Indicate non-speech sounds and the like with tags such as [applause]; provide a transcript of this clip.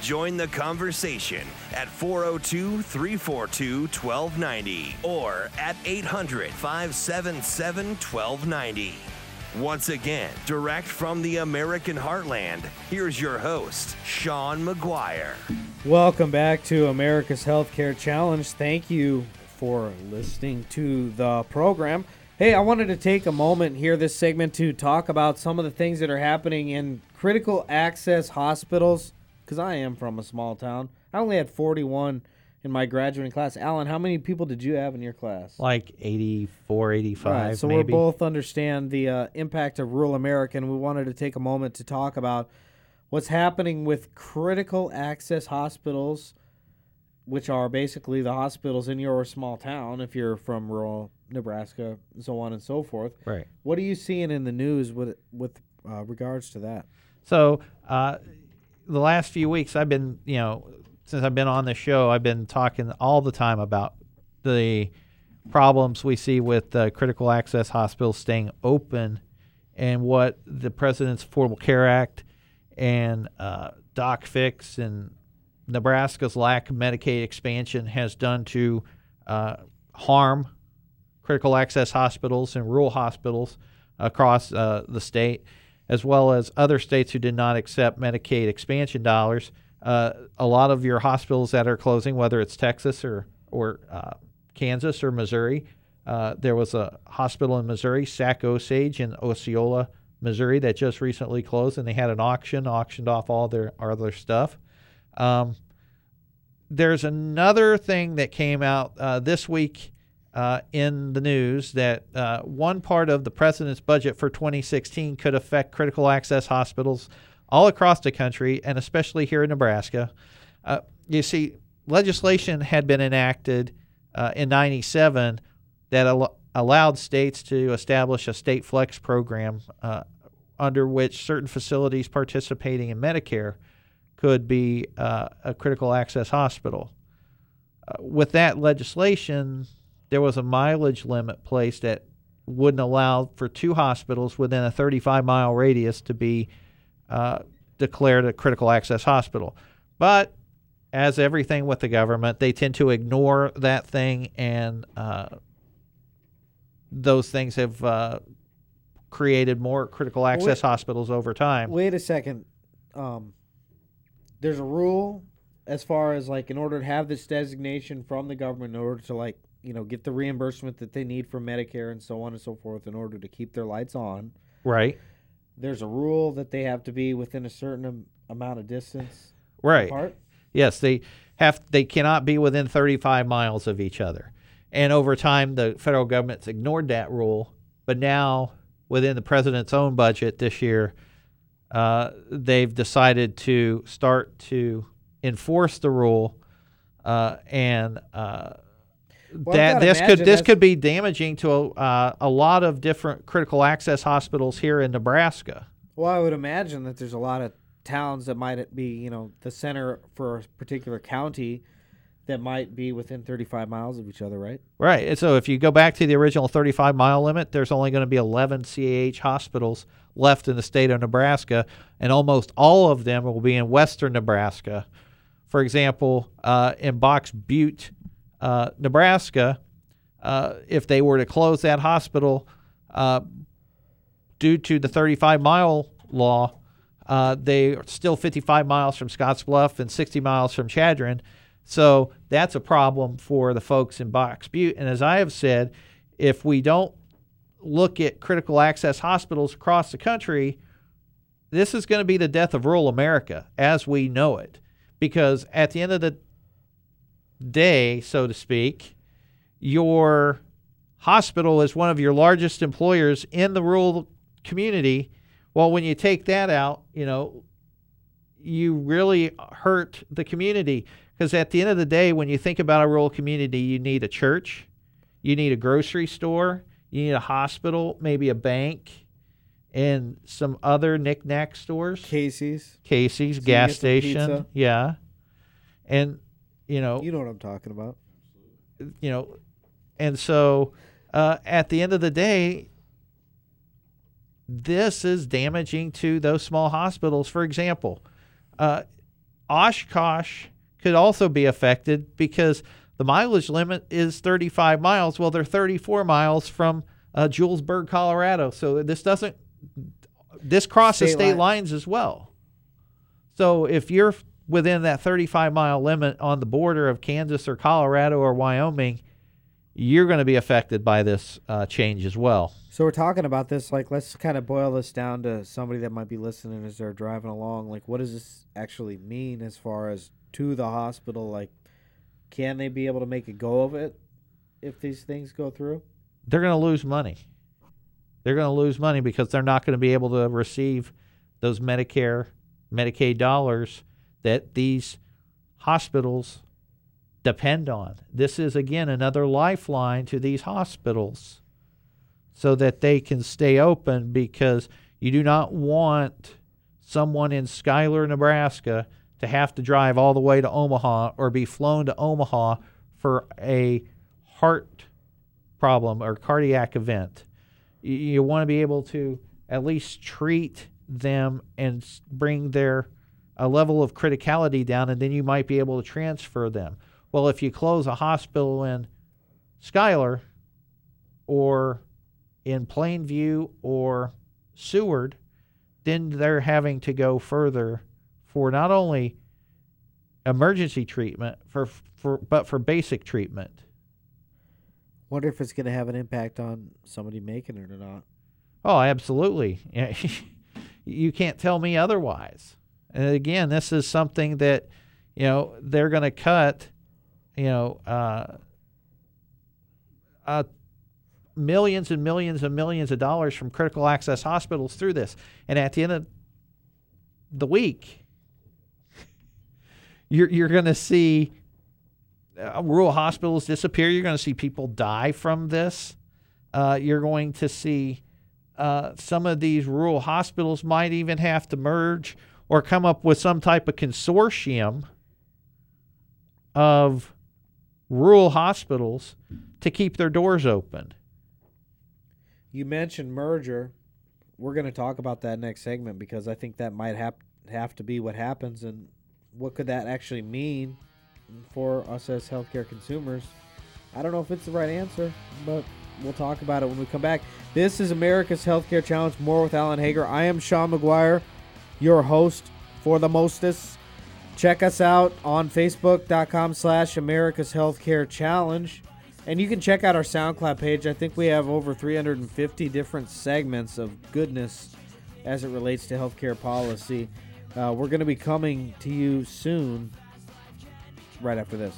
Join the conversation at 402 342 1290 or at 800 577 1290. Once again, direct from the American heartland, here's your host, Sean McGuire. Welcome back to America's Healthcare Challenge. Thank you for listening to the program. Hey, I wanted to take a moment here, this segment, to talk about some of the things that are happening in critical access hospitals because I am from a small town. I only had 41 in my graduating class. Alan, how many people did you have in your class? Like 84, 85. Right, so we both understand the uh, impact of rural America, and we wanted to take a moment to talk about what's happening with critical access hospitals, which are basically the hospitals in your small town if you're from rural Nebraska, so on and so forth. Right. What are you seeing in the news with with uh, regards to that? So, uh, the last few weeks, I've been, you know, since I've been on the show, I've been talking all the time about the problems we see with uh, critical access hospitals staying open and what the President's Affordable Care Act and uh, Doc Fix and Nebraska's lack of Medicaid expansion has done to uh, harm critical access hospitals and rural hospitals across uh, the state, as well as other states who did not accept Medicaid expansion dollars. Uh, a lot of your hospitals that are closing, whether it's Texas or or uh, Kansas or Missouri, uh, there was a hospital in Missouri, Sac Osage in Osceola, Missouri, that just recently closed, and they had an auction, auctioned off all their other stuff. Um, there's another thing that came out uh, this week uh, in the news that uh, one part of the president's budget for 2016 could affect critical access hospitals all across the country and especially here in Nebraska. Uh, you see, legislation had been enacted uh, in 97 that al- allowed states to establish a state flex program uh, under which certain facilities participating in Medicare could be uh, a critical access hospital. with that legislation, there was a mileage limit placed that wouldn't allow for two hospitals within a 35 mile radius to be uh, declared a critical access hospital. But as everything with the government, they tend to ignore that thing, and uh, those things have uh, created more critical access Wait- hospitals over time. Wait a second. Um, there's a rule as far as like in order to have this designation from the government, in order to like you know get the reimbursement that they need from Medicare and so on and so forth, in order to keep their lights on. Right. There's a rule that they have to be within a certain am- amount of distance Right. apart. Yes, they have. They cannot be within 35 miles of each other. And over time, the federal government's ignored that rule. But now, within the president's own budget this year, uh, they've decided to start to enforce the rule, uh, and uh, Well, that this could this could be damaging to uh, a lot of different critical access hospitals here in Nebraska. Well, I would imagine that there's a lot of towns that might be, you know, the center for a particular county that might be within 35 miles of each other, right? Right. And so if you go back to the original 35 mile limit, there's only going to be 11 CAH hospitals left in the state of Nebraska, and almost all of them will be in western Nebraska. For example, uh, in Box Butte, uh, Nebraska, uh, if they were to close that hospital uh, due to the 35 mile law, uh, they are still 55 miles from Scottsbluff and 60 miles from Chadron. So that's a problem for the folks in Box Butte. And as I have said, if we don't look at critical access hospitals across the country, this is going to be the death of rural America as we know it. Because at the end of the day, so to speak, your hospital is one of your largest employers in the rural community. Well, when you take that out, you know, you really hurt the community because at the end of the day, when you think about a rural community, you need a church, you need a grocery store, you need a hospital, maybe a bank, and some other knickknack stores. Casey's. Casey's, So gas station. Yeah. And, you know, You know what I'm talking about. you know, and so uh, at the end of the day, this is damaging to those small hospitals. For example, uh, Oshkosh could also be affected because the mileage limit is 35 miles. Well, they're 34 miles from uh, Julesburg, Colorado. So this doesn't, this crosses State state line. lines as well. So if you're within that 35 mile limit on the border of Kansas or Colorado or Wyoming, you're going to be affected by this uh, change as well. So we're talking about this. Like, let's kind of boil this down to somebody that might be listening as they're driving along. Like, what does this actually mean as far as to the hospital? Like, can they be able to make a go of it if these things go through? They're going to lose money. They're going to lose money because they're not going to be able to receive those Medicare, Medicaid dollars that these hospitals depend on. This is, again, another lifeline to these hospitals so that they can stay open because you do not want someone in Schuyler, Nebraska to have to drive all the way to Omaha or be flown to Omaha for a heart problem or cardiac event. You, you want to be able to at least treat them and bring their a level of criticality down, and then you might be able to transfer them. Well, if you close a hospital in Schuyler or in Plainview or Seward, then they're having to go further for not only emergency treatment for, for but for basic treatment. Wonder if it's going to have an impact on somebody making it or not. Oh, absolutely. [laughs] you can't tell me otherwise. And again, this is something that you know they're going to cut. You know, uh, uh, millions and millions and millions of dollars from critical access hospitals through this, and at the end of the week, [laughs] you're you're going to see uh, rural hospitals disappear. You're going to see people die from this. Uh, you're going to see uh, some of these rural hospitals might even have to merge or come up with some type of consortium of rural hospitals to keep their doors open. You mentioned merger. We're going to talk about that next segment because I think that might hap- have to be what happens and what could that actually mean for us as healthcare consumers. I don't know if it's the right answer, but we'll talk about it when we come back. This is America's Healthcare Challenge. More with Alan Hager. I am Sean McGuire, your host for the Mostest. Check us out on Facebook.com slash America's Healthcare Challenge. And you can check out our SoundCloud page. I think we have over 350 different segments of goodness as it relates to healthcare policy. Uh, we're going to be coming to you soon, right after this.